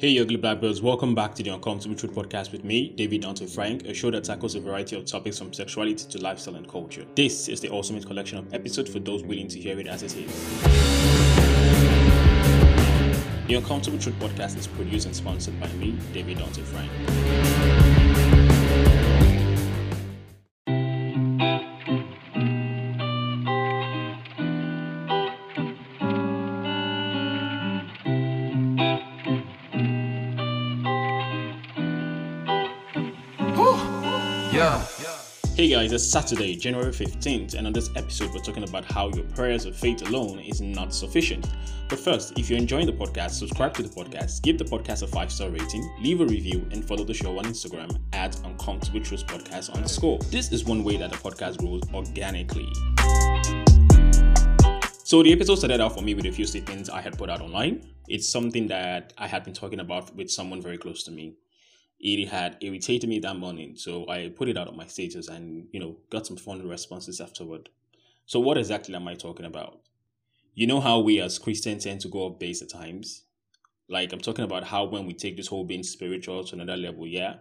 Hey, ugly blackbirds, welcome back to the Uncomfortable Truth podcast with me, David Dante Frank, a show that tackles a variety of topics from sexuality to lifestyle and culture. This is the ultimate collection of episodes for those willing to hear it as it is. The Uncomfortable Truth podcast is produced and sponsored by me, David Dante Frank. Yeah. Hey guys, it's Saturday, January 15th, and on this episode, we're talking about how your prayers of faith alone is not sufficient. But first, if you're enjoying the podcast, subscribe to the podcast, give the podcast a five star rating, leave a review, and follow the show on Instagram at Uncomfortable Truth Podcast underscore. This is one way that the podcast grows organically. So the episode started out for me with a few statements I had put out online. It's something that I had been talking about with someone very close to me it had irritated me that morning. So I put it out on my status and, you know, got some fun responses afterward. So what exactly am I talking about? You know how we as Christians tend to go off base at times? Like I'm talking about how when we take this whole being spiritual to another level, yeah,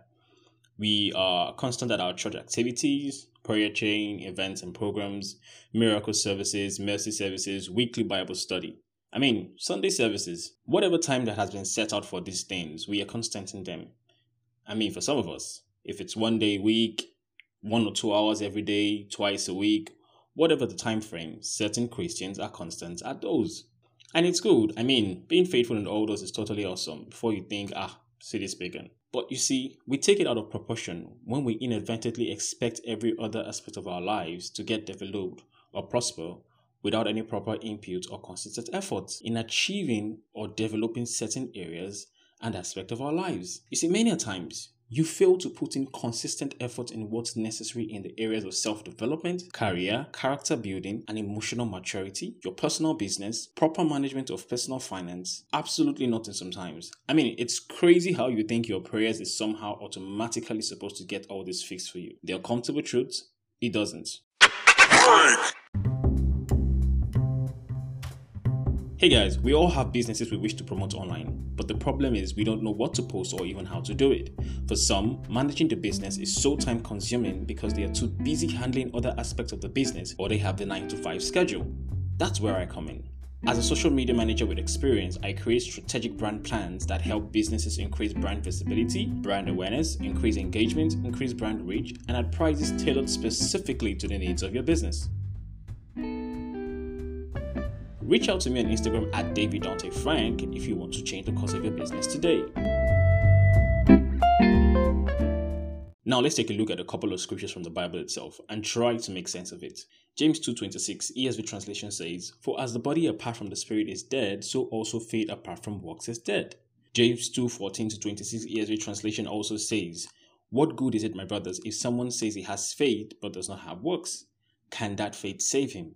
we are constant at our church activities, prayer chain, events and programs, miracle services, mercy services, weekly Bible study. I mean, Sunday services, whatever time that has been set out for these things, we are constant in them. I mean, for some of us, if it's one day a week, one or two hours every day, twice a week, whatever the time frame, certain Christians are constant at those. And it's good. I mean, being faithful in all those is totally awesome before you think, ah, city speaking. But you see, we take it out of proportion when we inadvertently expect every other aspect of our lives to get developed or prosper without any proper input or consistent effort in achieving or developing certain areas and aspect of our lives. You see, many times you fail to put in consistent effort in what's necessary in the areas of self development, career, character building, and emotional maturity, your personal business, proper management of personal finance. Absolutely nothing sometimes. I mean, it's crazy how you think your prayers is somehow automatically supposed to get all this fixed for you. They The uncomfortable truth, it doesn't. Hey guys, we all have businesses we wish to promote online, but the problem is we don't know what to post or even how to do it. For some, managing the business is so time consuming because they are too busy handling other aspects of the business or they have the 9 to 5 schedule. That's where I come in. As a social media manager with experience, I create strategic brand plans that help businesses increase brand visibility, brand awareness, increase engagement, increase brand reach, and at prices tailored specifically to the needs of your business. Reach out to me on Instagram at David Dante Frank if you want to change the course of your business today. Now let's take a look at a couple of scriptures from the Bible itself and try to make sense of it. James 2:26 ESV translation says, "For as the body apart from the spirit is dead, so also faith apart from works is dead." James 2:14 to 26 ESV translation also says, "What good is it, my brothers, if someone says he has faith but does not have works? Can that faith save him?"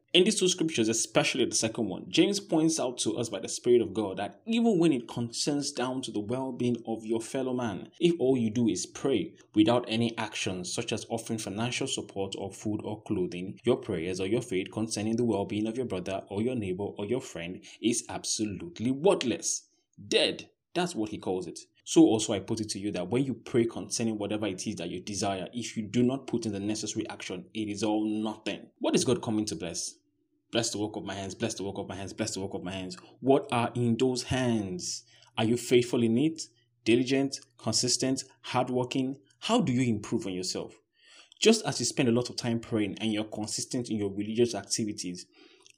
In these two scriptures, especially the second one, James points out to us by the Spirit of God that even when it concerns down to the well being of your fellow man, if all you do is pray without any actions such as offering financial support or food or clothing, your prayers or your faith concerning the well being of your brother or your neighbor or your friend is absolutely worthless. Dead. That's what he calls it. So also I put it to you that when you pray concerning whatever it is that you desire, if you do not put in the necessary action, it is all nothing. What is God coming to bless? Bless the work of my hands, bless the work of my hands, bless the work of my hands. What are in those hands? Are you faithful in it? Diligent, consistent, hardworking? How do you improve on yourself? Just as you spend a lot of time praying and you're consistent in your religious activities,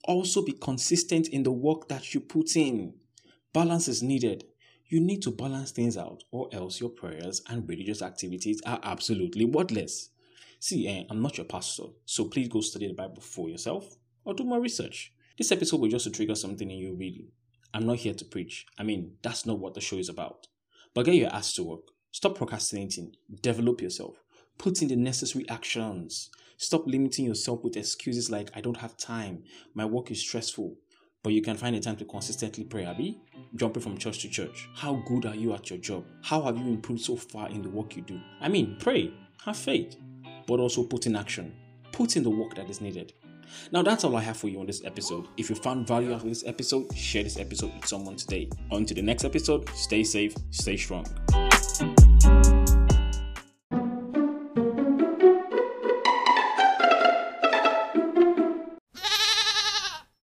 also be consistent in the work that you put in. Balance is needed. You need to balance things out, or else your prayers and religious activities are absolutely worthless. See, eh, I'm not your pastor, so please go study the Bible for yourself or do more research. This episode was just to trigger something in you, really. I'm not here to preach. I mean, that's not what the show is about. But get your ass to work. Stop procrastinating. Develop yourself. Put in the necessary actions. Stop limiting yourself with excuses like, I don't have time, my work is stressful. But you can find a time to consistently pray, Abby. Jumping from church to church. How good are you at your job? How have you improved so far in the work you do? I mean, pray, have faith, but also put in action. Put in the work that is needed. Now, that's all I have for you on this episode. If you found value out of this episode, share this episode with someone today. On to the next episode, stay safe, stay strong.